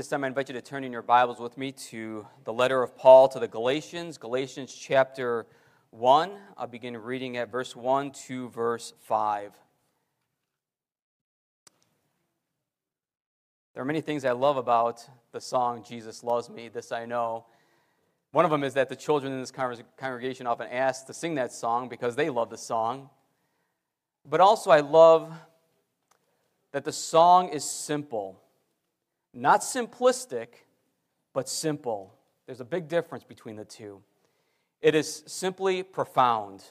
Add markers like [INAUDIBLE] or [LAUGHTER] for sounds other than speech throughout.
This time I invite you to turn in your Bibles with me to the letter of Paul to the Galatians, Galatians chapter 1. I'll begin reading at verse 1 to verse 5. There are many things I love about the song Jesus Loves Me, This I Know. One of them is that the children in this congregation often ask to sing that song because they love the song. But also, I love that the song is simple. Not simplistic, but simple. There's a big difference between the two. It is simply profound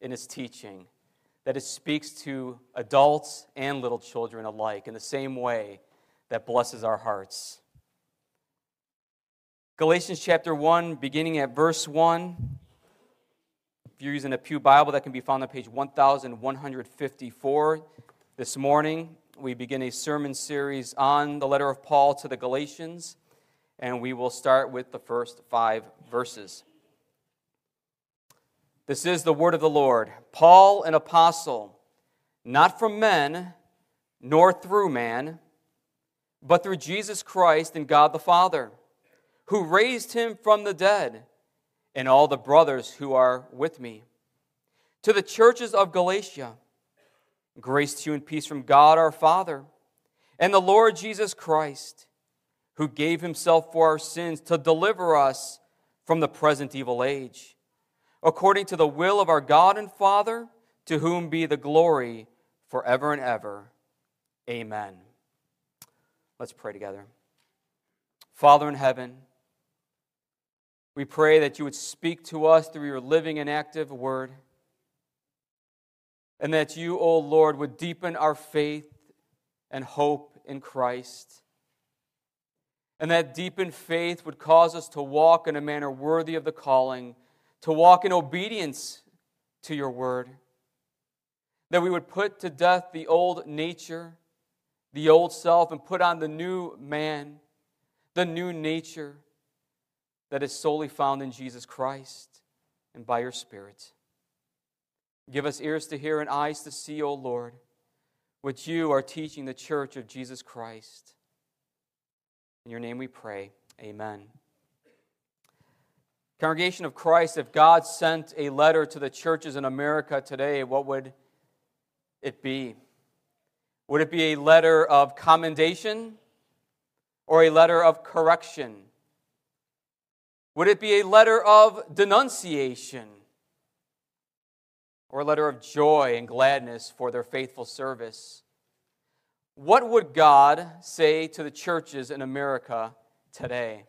in its teaching, that it speaks to adults and little children alike in the same way that blesses our hearts. Galatians chapter 1, beginning at verse 1. If you're using a Pew Bible, that can be found on page 1154. This morning, we begin a sermon series on the letter of Paul to the Galatians, and we will start with the first five verses. This is the word of the Lord. Paul, an apostle, not from men, nor through man, but through Jesus Christ and God the Father who raised him from the dead, and all the brothers who are with me. To the churches of Galatia, grace to you and peace from God our Father and the Lord Jesus Christ, who gave himself for our sins to deliver us from the present evil age, according to the will of our God and Father, to whom be the glory forever and ever. Amen. Let's pray together. Father in heaven, we pray that you would speak to us through your living and active word, and that you, O Lord, would deepen our faith and hope in Christ. And that deepened faith would cause us to walk in a manner worthy of the calling, to walk in obedience to your word. That we would put to death the old nature, the old self, and put on the new man, the new nature that is solely found in Jesus Christ and by your Spirit. Give us ears to hear and eyes to see, O Lord, what you are teaching the church of Jesus Christ. In your name we pray. Amen. Congregation of Christ, if God sent a letter to the churches in America today, what would it be? Would it be a letter of commendation or a letter of correction? Would it be a letter of denunciation or a letter of joy and gladness for their faithful service? What would God say to the churches in America today?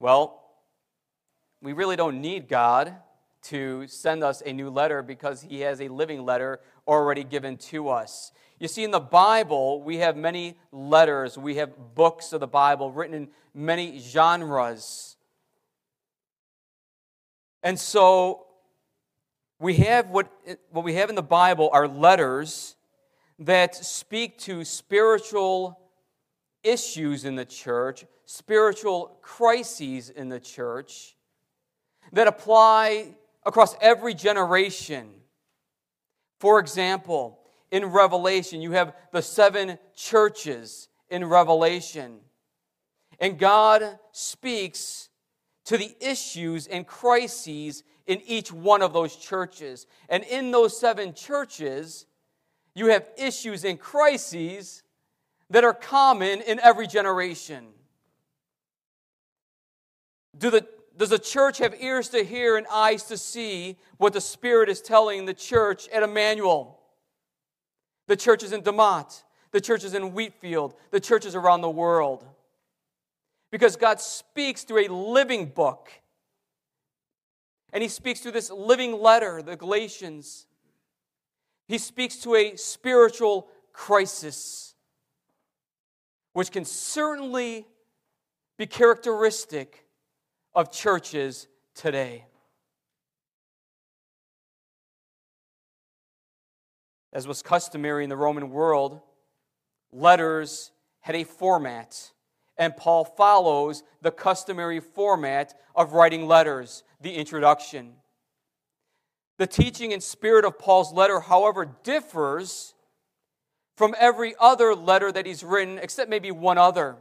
Well, we really don't need God to send us a new letter because he has a living letter already given to us. You see, in the Bible, we have many letters, we have books of the Bible written in many genres. And so we have what, what we have in the Bible are letters that speak to spiritual issues in the church, spiritual crises in the church that apply across every generation. For example, in Revelation, you have the seven churches in Revelation. And God speaks to the issues and crises in each one of those churches. And in those seven churches, you have issues and crises that are common in every generation. Do the, does the church have ears to hear and eyes to see what the Spirit is telling the church at Emmanuel? the churches in DeMotte, the churches in Wheatfield, the churches around the world. Because God speaks through a living book. And He speaks through this living letter, the Galatians. He speaks to a spiritual crisis, which can certainly be characteristic of churches today. As was customary in the Roman world, letters had a format, and Paul follows the customary format of writing letters, the introduction. The teaching and spirit of Paul's letter, however, differs from every other letter that he's written, except maybe one other.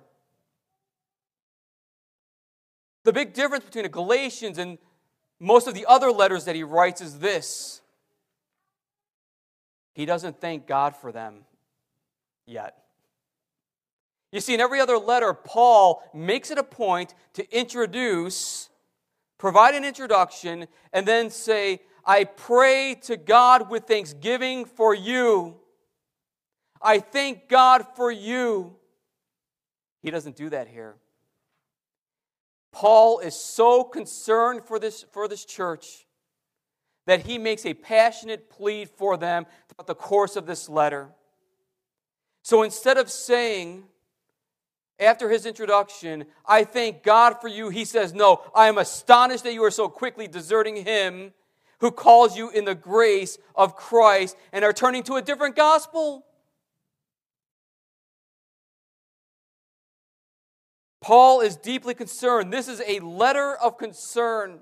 The big difference between the Galatians and most of the other letters that he writes is this he doesn't thank God for them yet. You see, in every other letter, Paul makes it a point to introduce, provide an introduction, and then say, I pray to God with thanksgiving for you. I thank God for you. He doesn't do that here. Paul is so concerned for this, for this church that he makes a passionate plea for them throughout the course of this letter. So instead of saying, after his introduction, I thank God for you, he says, No, I am astonished that you are so quickly deserting him who calls you in the grace of Christ and are turning to a different gospel. Paul is deeply concerned. This is a letter of concern.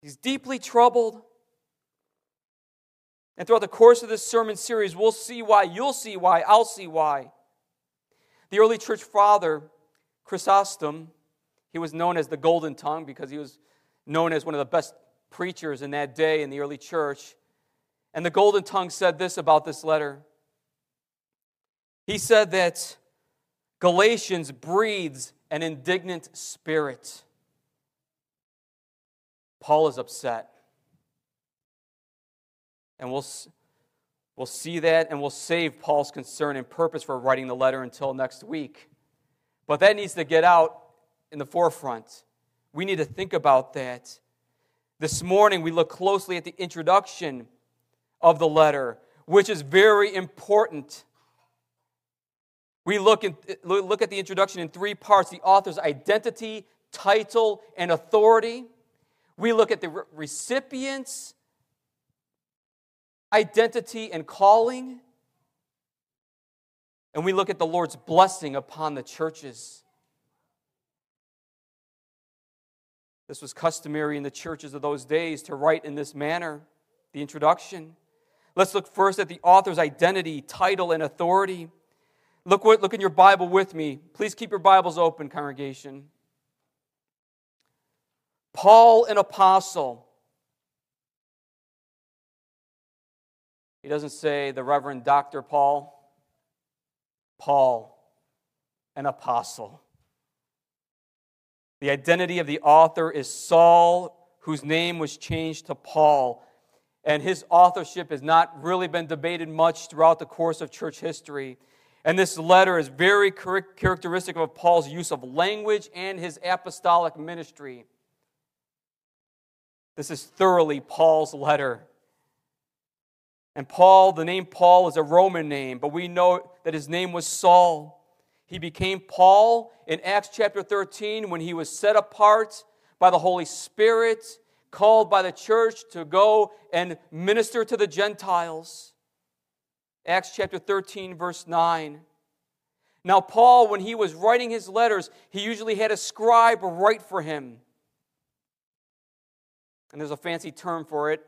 He's deeply troubled. And throughout the course of this sermon series, we'll see why. You'll see why. I'll see why. The early church father, Chrysostom, he was known as the Golden Tongue because he was known as one of the best preachers in that day in the early church. And the Golden Tongue said this about this letter he said that Galatians breathes an indignant spirit. Paul is upset. And we'll, we'll see that and we'll save Paul's concern and purpose for writing the letter until next week. But that needs to get out in the forefront. We need to think about that. This morning, we look closely at the introduction of the letter, which is very important. We look, in, look at the introduction in three parts the author's identity, title, and authority. We look at the recipient's identity and calling. And we look at the Lord's blessing upon the churches. This was customary in the churches of those days to write in this manner the introduction. Let's look first at the author's identity, title, and authority. Look, what, look in your Bible with me. Please keep your Bibles open, congregation. Paul, an apostle. He doesn't say the Reverend Dr. Paul. Paul, an apostle. The identity of the author is Saul, whose name was changed to Paul. And his authorship has not really been debated much throughout the course of church history. And this letter is very characteristic of Paul's use of language and his apostolic ministry. This is thoroughly Paul's letter. And Paul, the name Paul is a Roman name, but we know that his name was Saul. He became Paul in Acts chapter 13 when he was set apart by the Holy Spirit, called by the church to go and minister to the Gentiles. Acts chapter 13, verse 9. Now, Paul, when he was writing his letters, he usually had a scribe write for him. And there's a fancy term for it,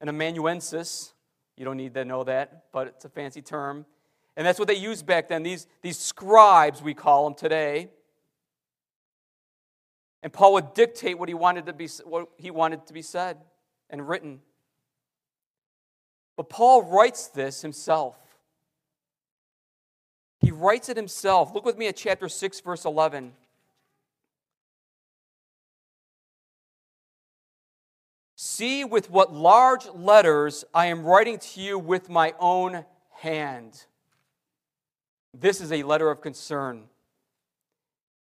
an amanuensis. You don't need to know that, but it's a fancy term. And that's what they used back then, these, these scribes, we call them today. And Paul would dictate what he wanted to be, what he wanted to be said and written. But Paul writes this himself. He writes it himself. Look with me at chapter 6, verse 11. See with what large letters I am writing to you with my own hand. This is a letter of concern.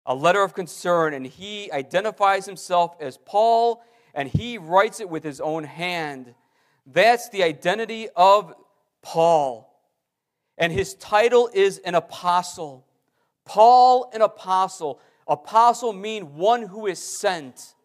A letter of concern, and he identifies himself as Paul, and he writes it with his own hand. That's the identity of Paul. And his title is an apostle. Paul, an apostle. Apostle mean one who is sent.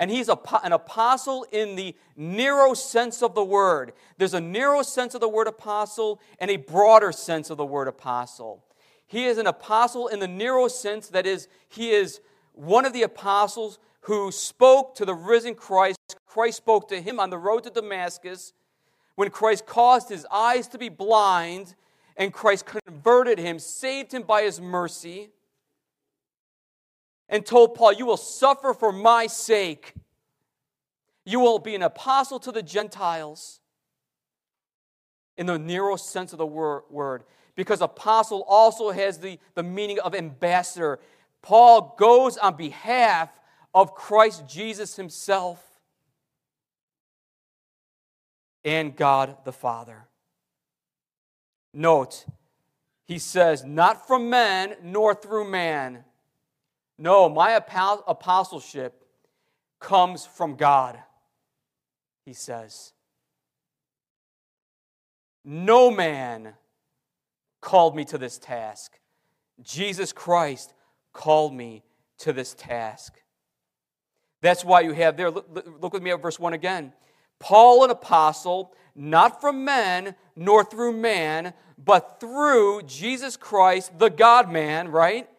And he's a, an apostle in the narrow sense of the word. There's a narrow sense of the word apostle and a broader sense of the word apostle. He is an apostle in the narrow sense that is, he is one of the apostles who spoke to the risen Christ Christ spoke to him on the road to Damascus, when Christ caused his eyes to be blind, and Christ converted him, saved him by his mercy, and told Paul, You will suffer for my sake. You will be an apostle to the Gentiles in the narrow sense of the word, because apostle also has the, the meaning of ambassador. Paul goes on behalf of Christ Jesus himself and God the Father. Note, he says, not from men nor through man. No, my apostleship comes from God, he says. No man called me to this task. Jesus Christ called me to this task. That's why you have there, look, with me at verse 1 again. Paul, an apostle, not from men nor through man, but through Jesus Christ, the God man, right?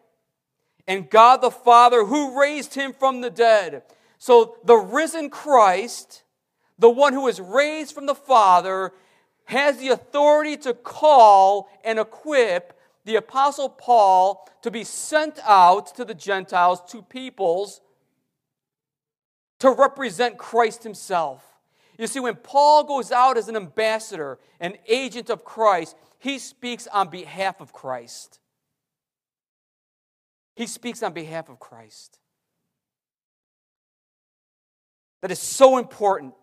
And God the Father who raised him from the dead. So the risen Christ, the one who is raised from the Father, has the authority to call and equip the Apostle Paul to be sent out to the Gentiles, to peoples, to represent Christ himself. You see, when Paul goes out as an ambassador, an agent of Christ, he speaks on behalf of Christ. He speaks on behalf of Christ. That is so important.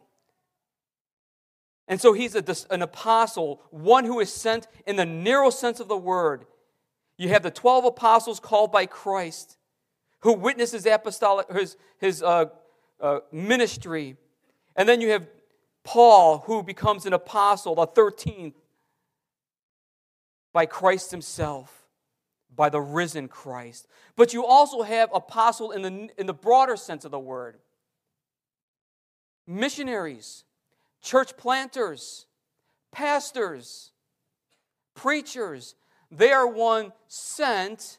And so he's a, an apostle, one who is sent in the narrow sense of the word. You have the 12 apostles called by Christ who witness his apostolic, his, his uh, uh, ministry. And then you have Paul, who becomes an apostle, the 13th, by Christ himself, by the risen Christ. But you also have apostle in the, in the broader sense of the word missionaries, church planters, pastors, preachers. They are one sent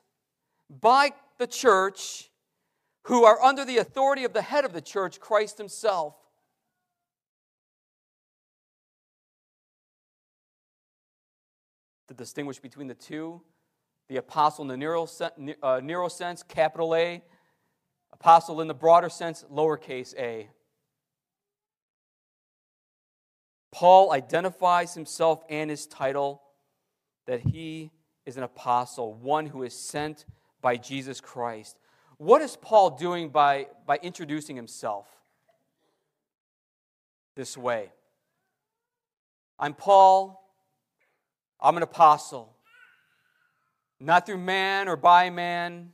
by the church who are under the authority of the head of the church, Christ Himself. to distinguish between the two the apostle in the narrow, uh, narrow sense, capital A, apostle in the broader sense, lowercase a. Paul identifies himself and his title that he is an apostle, one who is sent by Jesus Christ. What is Paul doing by, by introducing himself this way? I'm Paul. I'm an apostle. Not through man or by man,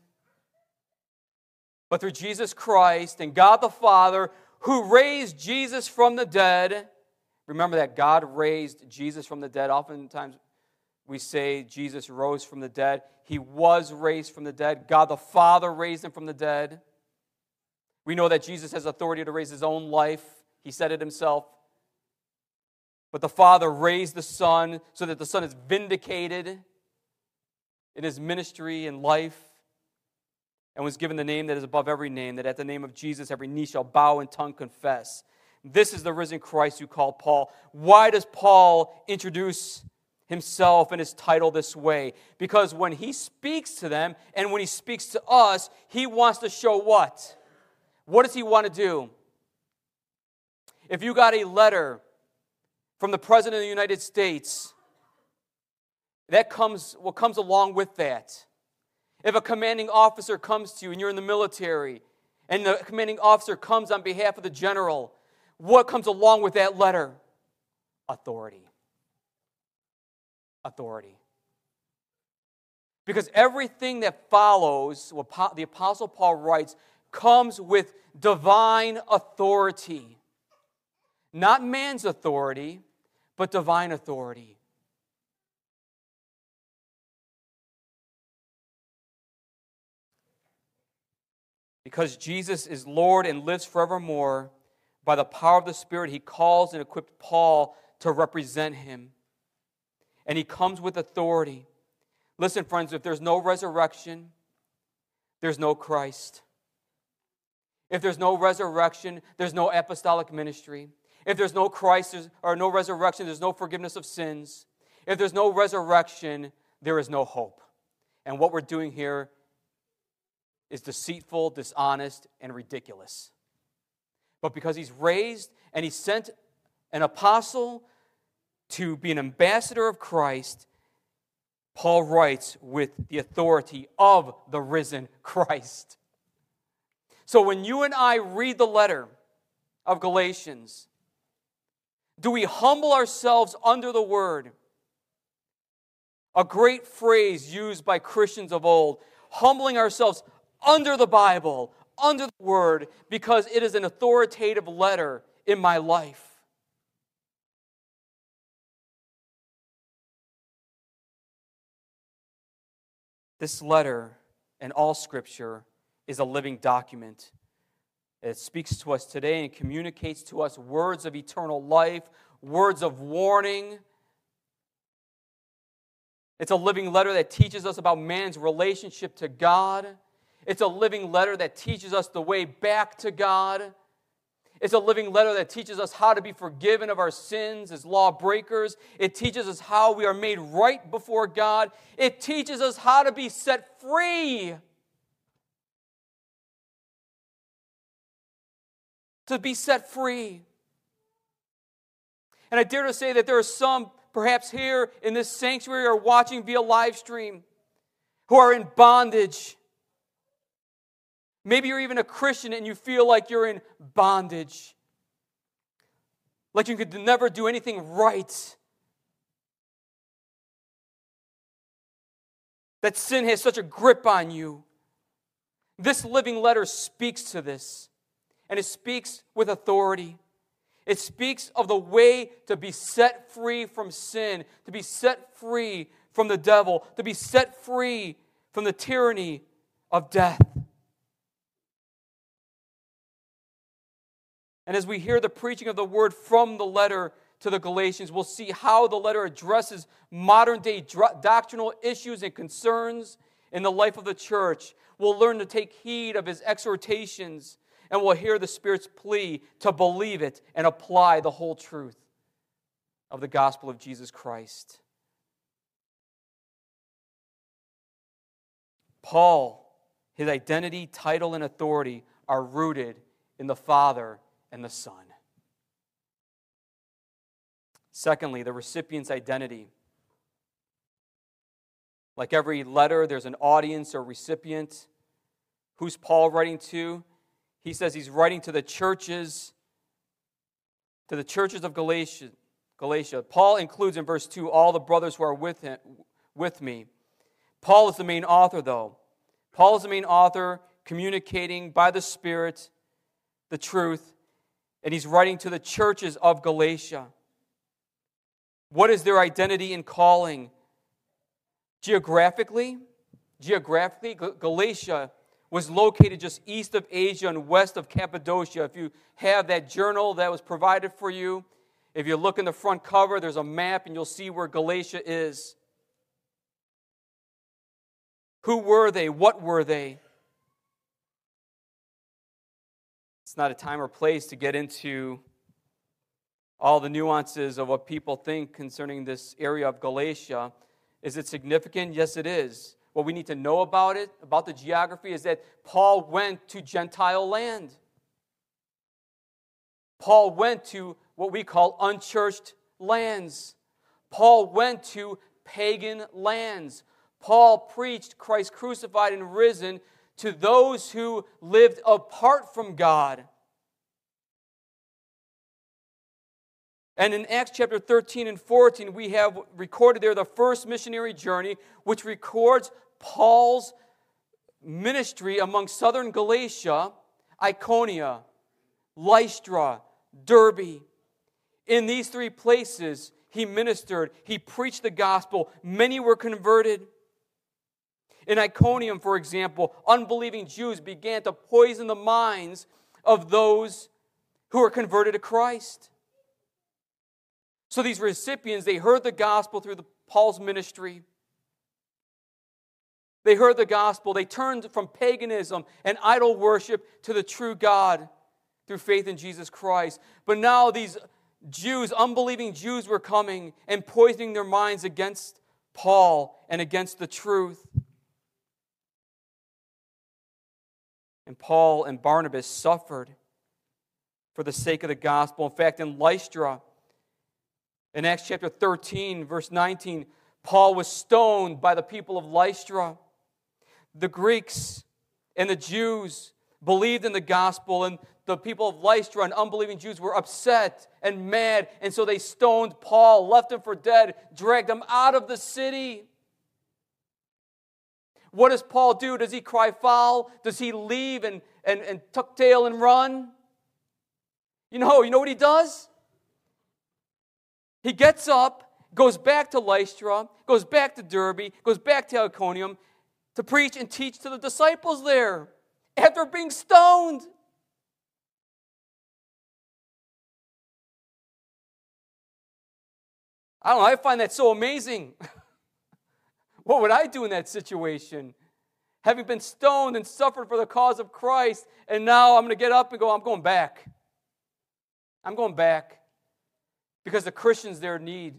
but through Jesus Christ and God the Father who raised Jesus from the dead. Remember that God raised Jesus from the dead. Oftentimes we say Jesus rose from the dead. He was raised from the dead. God the Father raised him from the dead. We know that Jesus has authority to raise his own life. He said it himself. But the Father raised the Son so that the Son is vindicated in his ministry and life and was given the name that is above every name, that at the name of Jesus every knee shall bow and tongue confess. This is the risen Christ who called Paul. Why does Paul introduce himself and his title this way? Because when he speaks to them and when he speaks to us, he wants to show what? What does he want to do? If you got a letter from the President of the United States. That comes, what comes along with that. If a commanding officer comes to you and you're in the military, and the commanding officer comes on behalf of the general, what comes along with that letter? Authority. Authority. Because everything that follows, what the Apostle Paul writes, comes with divine authority. Not man's authority, but divine authority. Because Jesus is Lord and lives forevermore, by the power of the Spirit, he calls and equipped Paul to represent him. And he comes with authority. Listen, friends, if there's no resurrection, there's no Christ. If there's no resurrection, there's no apostolic ministry. If there's no Christ or no resurrection, there's no forgiveness of sins. If there's no resurrection, there is no hope. And what we're doing here is deceitful, dishonest, and ridiculous. But because he's raised and he sent an apostle to be an ambassador of Christ, Paul writes with the authority of the risen Christ. So when you and I read the letter of Galatians, do we humble ourselves under the word? A great phrase used by Christians of old, humbling ourselves under the Bible, under the word, because it is an authoritative letter in my life. This letter and all scripture is a living document. It speaks to us today and communicates to us words of eternal life, words of warning. It's a living letter that teaches us about man's relationship to God. It's a living letter that teaches us the way back to God. It's a living letter that teaches us how to be forgiven of our sins as lawbreakers. It teaches us how we are made right before God. It teaches us how to be set free. To be set free. And I dare to say that there are some, perhaps here in this sanctuary or watching via live stream, who are in bondage Maybe you're even a Christian and you feel like you're in bondage, like you could never do anything right. That sin has such a grip on you. This living letter speaks to this, and it speaks with authority. It speaks of the way to be set free from sin, to be set free from the devil, to be set free from the tyranny of death. And as we hear the preaching of the word from the letter to the Galatians, we'll see how the letter addresses modern day doctrinal issues and concerns in the life of the church. We'll learn to take heed of his exhortations, and we'll hear the Spirit's plea to believe it and apply the whole truth of the gospel of Jesus Christ. Paul, his identity, title, and authority are rooted in the Father and the Son. Secondly, the recipient's identity. Like every letter, there's an audience or recipient. Who's Paul writing to? He says he's writing to the churches, to the churches of Galatia. Galatia. Paul includes in verse 2 all the brothers who are with him with me. Paul is the main author, though. Paul is the main author, communicating by the Spirit the truth and he's writing to the churches of Galatia. What is their identity and calling? Geographically, geographically, Galatia was located just east of Asia and west of Cappadocia. If you have that journal that was provided for you, if you look in the front cover, there's a map and you'll see where Galatia is. Who were they? What were they? It's not a time or place to get into all the nuances of what people think concerning this area of Galatia. Is it significant? Yes, it is. What we need to know about it, about the geography, is that Paul went to Gentile land. Paul went to what we call unchurched lands. Paul went to pagan lands. Paul preached Christ crucified and risen to those who lived apart from God. And in Acts chapter 13 and 14, we have recorded there the first missionary journey, which records Paul's ministry among southern Galatia, Iconium, Lystra, Derbe. In these three places, he ministered, he preached the gospel, many were converted. In Iconium, for example, unbelieving Jews began to poison the minds of those who were converted to Christ. So these recipients, they heard the gospel through the, Paul's ministry. They heard the gospel. They turned from paganism and idol worship to the true God through faith in Jesus Christ. But now these Jews, unbelieving Jews, were coming and poisoning their minds against Paul and against the truth. And Paul and Barnabas suffered for the sake of the gospel. In fact, in Lystra, in Acts chapter 13, verse 19, Paul was stoned by the people of Lystra the Greeks and the Jews believed in the gospel, and the people of Lystra and unbelieving Jews were upset and mad, and so they stoned Paul, left him for dead, dragged him out of the city. What does Paul do? Does he cry foul? Does he leave and, and, and tuck tail and run? You know, you know what he does? He gets up, goes back to Lystra, goes back to Derbe, goes back to Iconium, to preach and teach to the disciples there after being stoned. I don't know, I find that so amazing. [LAUGHS] what would I do in that situation? Having been stoned and suffered for the cause of Christ, and now I'm going to get up and go, I'm going back. I'm going back. Because the Christians there need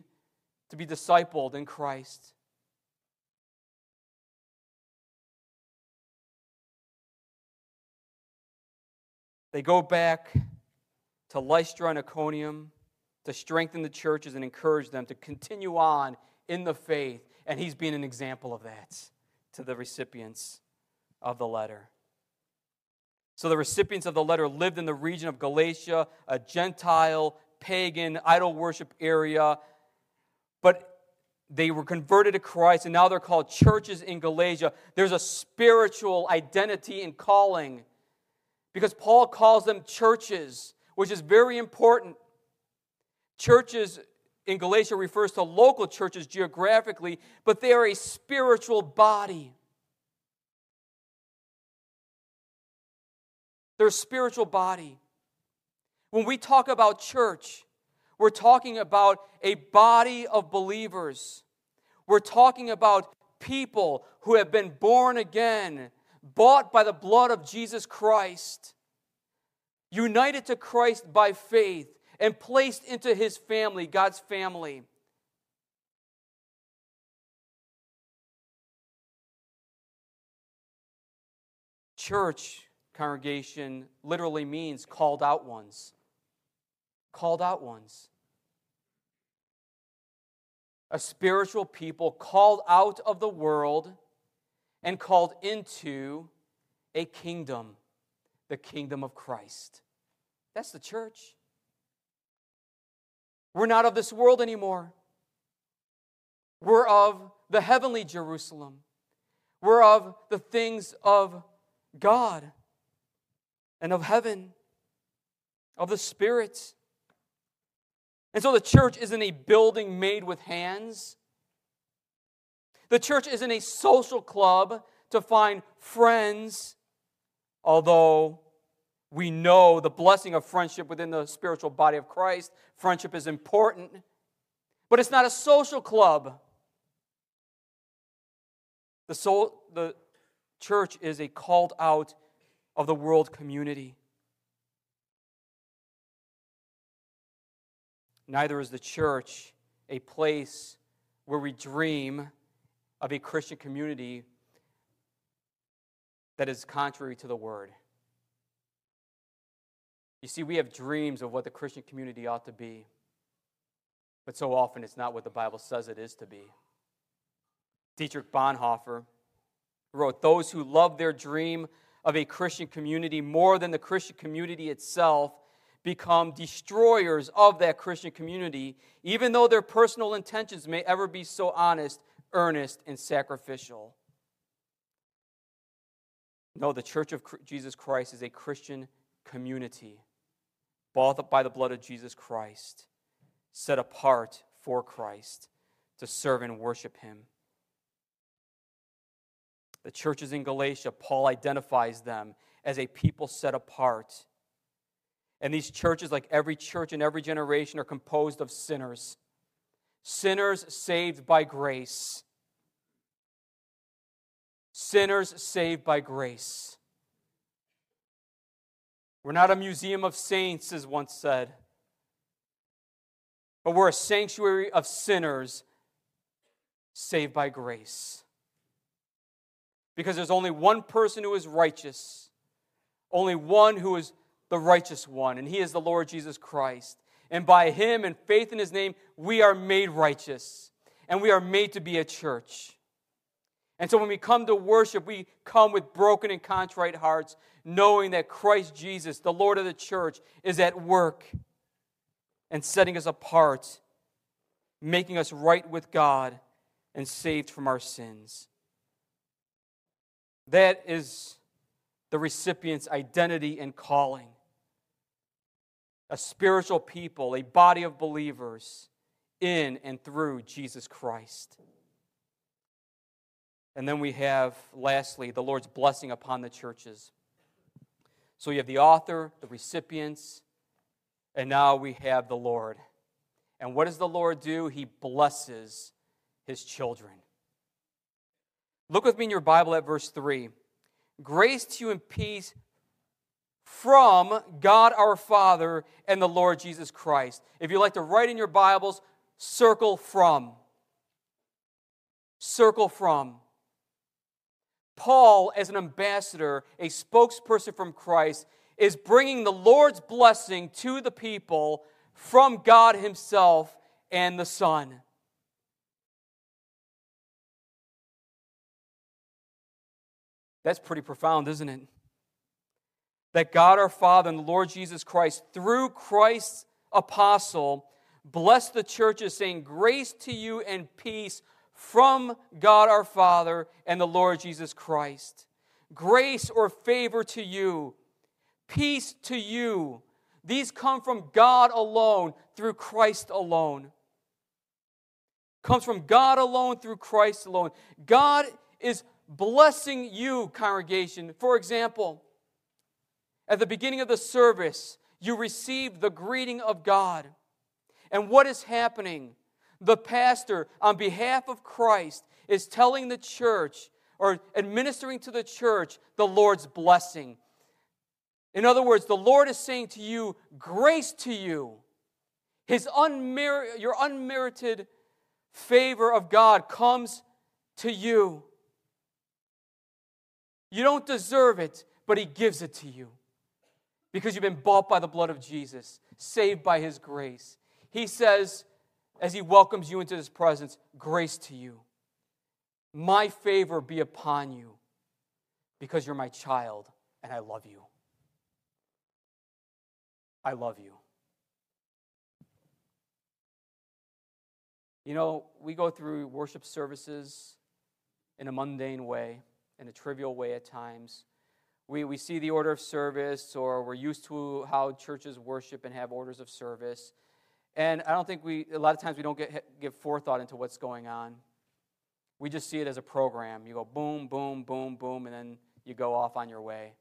to be discipled in Christ. They go back to Lystra and Iconium to strengthen the churches and encourage them to continue on in the faith. And he's being an example of that to the recipients of the letter. So the recipients of the letter lived in the region of Galatia, a Gentile, pagan, idol worship area. But they were converted to Christ, and now they're called churches in Galatia. There's a spiritual identity and calling because Paul calls them churches, which is very important. Churches in Galatia refers to local churches geographically, but they are a spiritual body. They're a spiritual body. When we talk about church, we're talking about a body of believers. We're talking about people who have been born again, bought by the blood of Jesus Christ, united to Christ by faith, and placed into his family, God's family. Church congregation literally means called out ones. Called out ones. A spiritual people called out of the world and called into a kingdom, the kingdom of Christ. That's the church. We're not of this world anymore. We're of the heavenly Jerusalem. We're of the things of God and of heaven, of the Spirit. And so the church isn't a building made with hands. The church isn't a social club to find friends, although we know the blessing of friendship within the spiritual body of Christ. Friendship is important, but it's not a social club. The, soul, the church is a called out of the world community. Neither is the church a place where we dream of a Christian community that is contrary to the word. You see, we have dreams of what the Christian community ought to be, but so often it's not what the Bible says it is to be. Dietrich Bonhoeffer wrote Those who love their dream of a Christian community more than the Christian community itself become destroyers of that Christian community, even though their personal intentions may ever be so honest earnest, and sacrificial. No, the Church of Jesus Christ is a Christian community, bought by the blood of Jesus Christ, set apart for Christ to serve and worship Him. The churches in Galatia, Paul identifies them as a people set apart. And these churches, like every church in every generation, are composed of sinners sinners saved by grace. sinners saved by grace. We're not a museum of saints, as once said, but we're a sanctuary of sinners saved by grace. Because there's only one person who is righteous, only one who is the righteous one, and he is the Lord Jesus Christ. And by him and faith in his name, we are made righteous, and we are made to be a church. And so when we come to worship, we come with broken and contrite hearts, knowing that Christ Jesus, the Lord of the church, is at work and setting us apart, making us right with God and saved from our sins. That is the recipient's identity and calling. A spiritual people, a body of believers in and through Jesus Christ. And then we have, lastly, the Lord's blessing upon the churches. So you have the author, the recipients, and now we have the Lord. And what does the Lord do? He blesses his children. Look with me in your Bible at verse 3. Grace to you and peace from God our Father and the Lord Jesus Christ. If you like to write in your Bibles, circle from. Circle from. Paul, as an ambassador, a spokesperson from Christ, is bringing the Lord's blessing to the people from God Himself and the Son. That's pretty profound, isn't it? That God our Father and the Lord Jesus Christ, through Christ's apostle, blessed the churches, saying, Grace to you and peace from God our Father and the Lord Jesus Christ. Grace or favor to you, peace to you. These come from God alone, through Christ alone. Comes from God alone, through Christ alone. God is blessing you, congregation. For example, at the beginning of the service, you received the greeting of God. And what is happening? The pastor, on behalf of Christ, is telling the church or administering to the church the Lord's blessing. In other words, the Lord is saying to you, grace to you. His unmer- your unmerited favor of God comes to you. You don't deserve it, but He gives it to you because you've been bought by the blood of Jesus, saved by His grace. He says, as he welcomes you into his presence, grace to you. My favor be upon you because you're my child and I love you. I love you. You know, we go through worship services in a mundane way, in a trivial way at times. We, we see the order of service, or we're used to how churches worship and have orders of service. And I don't think we, a lot of times we don't get, give forethought into what's going on. We just see it as a program. You go boom, boom, boom, boom, and then you go off on your way.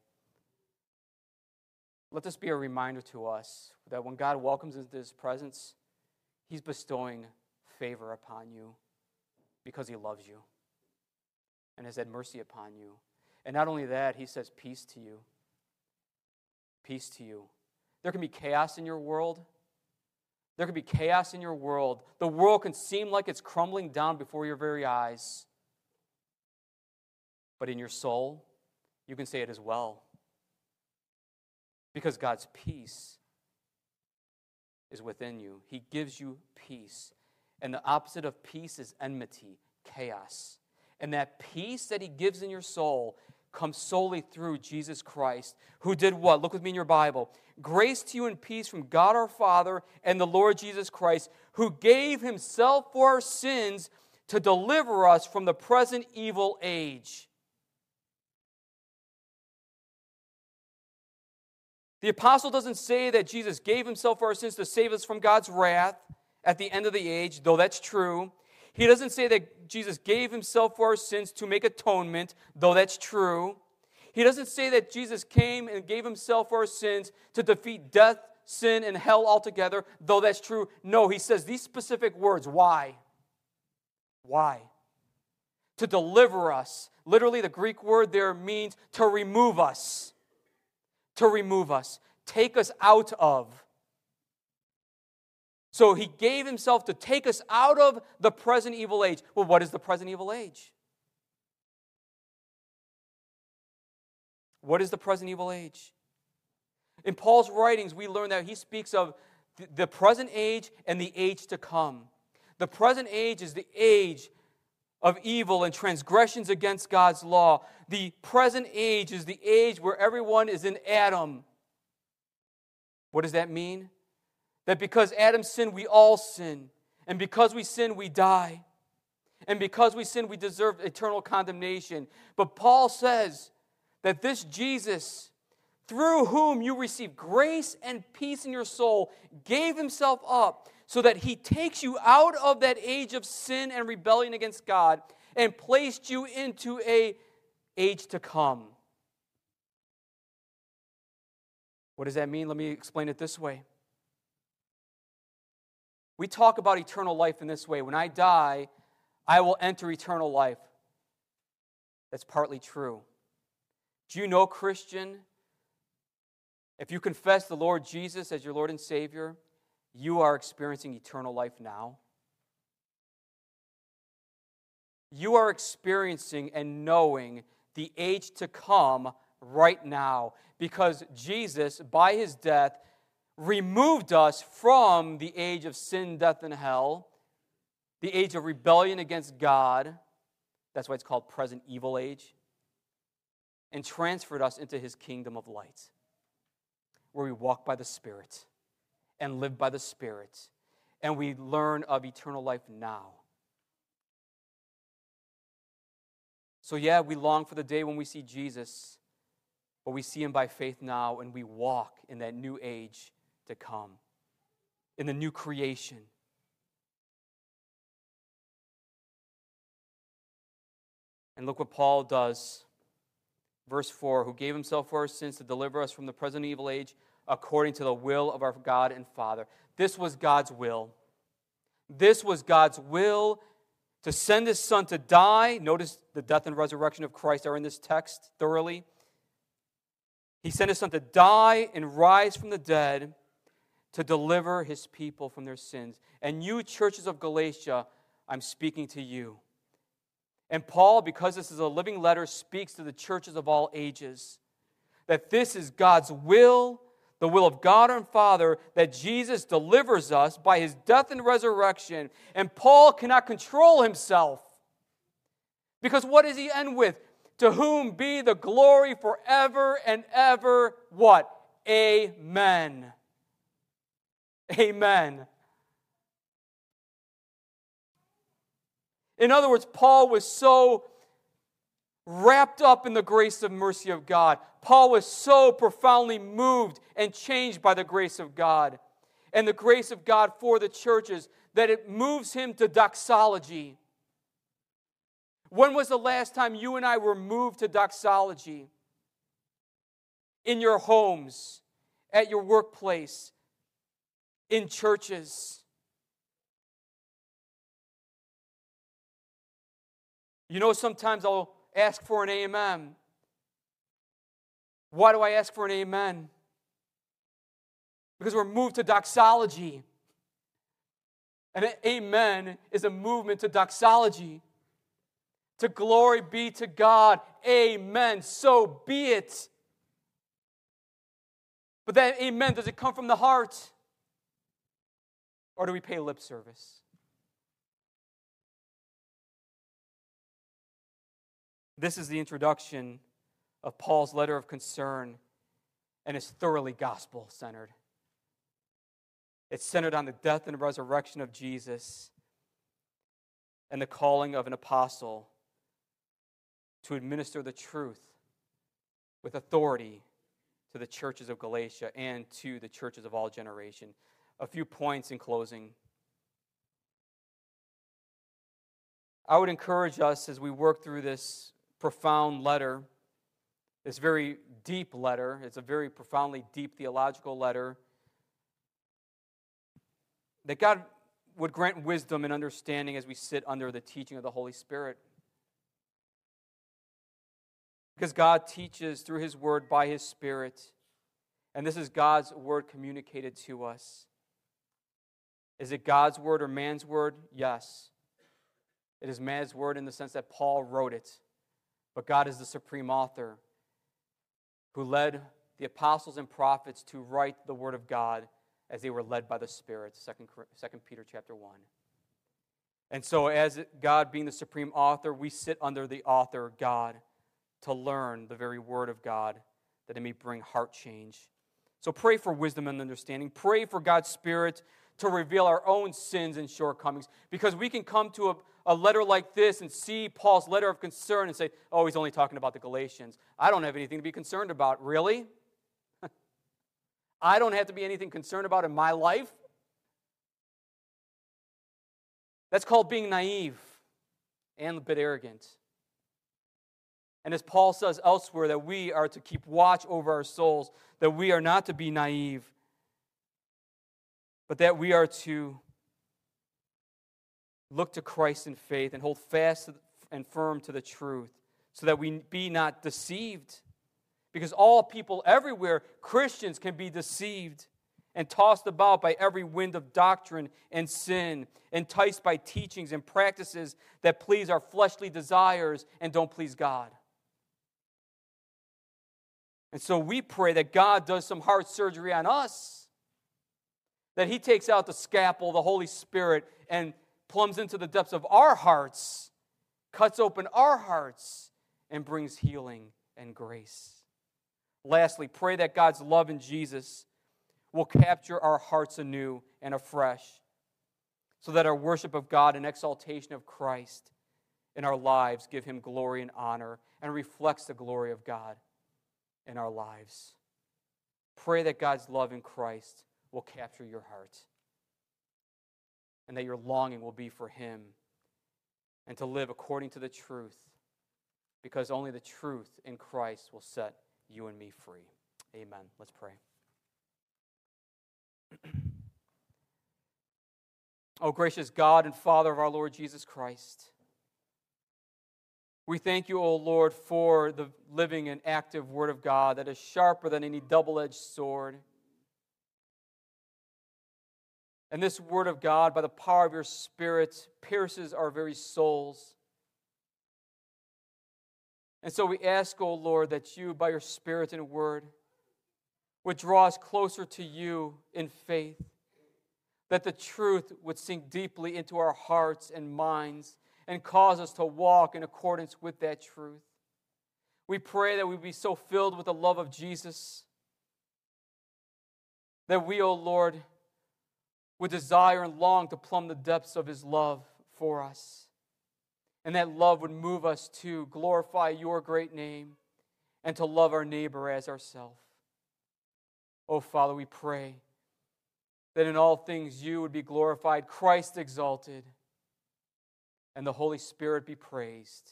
Let this be a reminder to us that when God welcomes into his presence, he's bestowing favor upon you because he loves you and has had mercy upon you. And not only that, he says peace to you. Peace to you. There can be chaos in your world. There could be chaos in your world. The world can seem like it's crumbling down before your very eyes. But in your soul, you can say it as well. Because God's peace is within you. He gives you peace. And the opposite of peace is enmity, chaos. And that peace that He gives in your soul comes solely through Jesus Christ, who did what? Look with me in your Bible. Grace to you and peace from God our Father and the Lord Jesus Christ, who gave himself for our sins to deliver us from the present evil age. The apostle doesn't say that Jesus gave himself for our sins to save us from God's wrath at the end of the age, though that's true. He doesn't say that Jesus gave himself for our sins to make atonement, though that's true. He doesn't say that Jesus came and gave himself for our sins to defeat death, sin, and hell altogether, though that's true. No, he says these specific words. Why? Why? to deliver us. Literally, the Greek word there means to remove us. To remove us, take us out of. So he gave himself to take us out of the present evil age. Well, what is the present evil age? What is the present evil age? In Paul's writings, we learn that he speaks of the present age and the age to come. The present age is the age of evil and transgressions against God's law. The present age is the age where everyone is in Adam. What does that mean? That because Adam sinned, we all sin. And because we sin, we die. And because we sin, we deserve eternal condemnation. But Paul says that this Jesus, through whom you receive grace and peace in your soul, gave himself up so that he takes you out of that age of sin and rebellion against God and placed you into a age to come. What does that mean? Let me explain it this way. We talk about eternal life in this way. When I die, I will enter eternal life. That's partly true. Do you know, Christian, if you confess the Lord Jesus as your Lord and Savior, you are experiencing eternal life now. You are experiencing and knowing the age to come right now because Jesus, by his death, removed us from the age of sin, death, and hell, the age of rebellion against God. That's why it's called present evil age. And transferred us into his kingdom of light, where we walk by the Spirit and live by the Spirit, and we learn of eternal life now. So, yeah, we long for the day when we see Jesus, but we see him by faith now, and we walk in that new age to come, in the new creation. And look what Paul does. Verse 4 Who gave himself for our sins to deliver us from the present evil age according to the will of our God and Father. This was God's will. This was God's will to send his son to die. Notice the death and resurrection of Christ are in this text thoroughly. He sent his son to die and rise from the dead to deliver his people from their sins. And you, churches of Galatia, I'm speaking to you. And Paul, because this is a living letter, speaks to the churches of all ages that this is God's will the will of God and Father that Jesus delivers us by his death and resurrection. And Paul cannot control himself. Because what does he end with? To whom be the glory forever and ever. What? Amen. Amen. In other words, Paul was so wrapped up in the grace and mercy of God. Paul was so profoundly moved and changed by the grace of God and the grace of God for the churches that it moves him to doxology. When was the last time you and I were moved to doxology? In your homes, at your workplace, in churches. You know, sometimes I'll ask for an amen. Why do I ask for an amen? Because we're moved to doxology. And an amen is a movement to doxology. To glory be to God. Amen. So be it. But that amen, does it come from the heart? Or do we pay lip service? This is the introduction of Paul's letter of concern, and is thoroughly gospel centered. It's centered on the death and resurrection of Jesus and the calling of an apostle to administer the truth with authority to the churches of Galatia and to the churches of all generation. A few points in closing. I would encourage us as we work through this profound letter, this very deep letter. It's a very profoundly deep theological letter. That God would grant wisdom and understanding as we sit under the teaching of the Holy Spirit. Because God teaches through His Word by His Spirit. And this is God's Word communicated to us. Is it God's Word or man's Word? Yes. It is man's Word in the sense that Paul wrote it. But God is the supreme author who led the apostles and prophets to write the Word of God as they were led by the Spirit. 2 Peter chapter 1. And so, as God being the supreme author, we sit under the author, God to learn the very word of God that it may bring heart change. So pray for wisdom and understanding. Pray for God's Spirit to reveal our own sins and shortcomings because we can come to a, a letter like this and see Paul's letter of concern and say, oh, he's only talking about the Galatians. I don't have anything to be concerned about. Really? [LAUGHS] I don't have to be anything concerned about in my life? That's called being naive and a bit arrogant. And as Paul says elsewhere, that we are to keep watch over our souls, that we are not to be naive, but that we are to look to Christ in faith and hold fast and firm to the truth, so that we be not deceived. Because all people everywhere, Christians, can be deceived and tossed about by every wind of doctrine and sin, enticed by teachings and practices that please our fleshly desires and don't please God. And so we pray that God does some heart surgery on us, that He takes out the scalpel, the Holy Spirit, and plumbs into the depths of our hearts, cuts open our hearts, and brings healing and grace. Lastly, pray that God's love in Jesus will capture our hearts anew and afresh, so that our worship of God and exaltation of Christ in our lives give Him glory and honor and reflects the glory of God in our lives. Pray that God's love in Christ will capture your heart and that your longing will be for Him and to live according to the truth because only the truth in Christ will set you and me free. Amen. Let's pray. [CLEARS THROAT] oh, gracious God and Father of our Lord Jesus Christ. We thank you, O Lord, for the living and active Word of God that is sharper than any double edged sword. And this Word of God, by the power of your Spirit, pierces our very souls. And so we ask, O Lord, that you, by your Spirit and Word, would draw us closer to you in faith, that the truth would sink deeply into our hearts and minds and cause us to walk in accordance with that truth. We pray that we be so filled with the love of Jesus that we, O oh Lord, would desire and long to plumb the depths of his love for us. And that love would move us to glorify your great name and to love our neighbor as ourselves. Oh, Father, we pray that in all things you would be glorified, Christ exalted and the Holy Spirit be praised.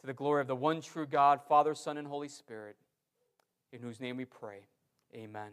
To the glory of the one true God, Father, Son, and Holy Spirit, in whose name we pray. Amen.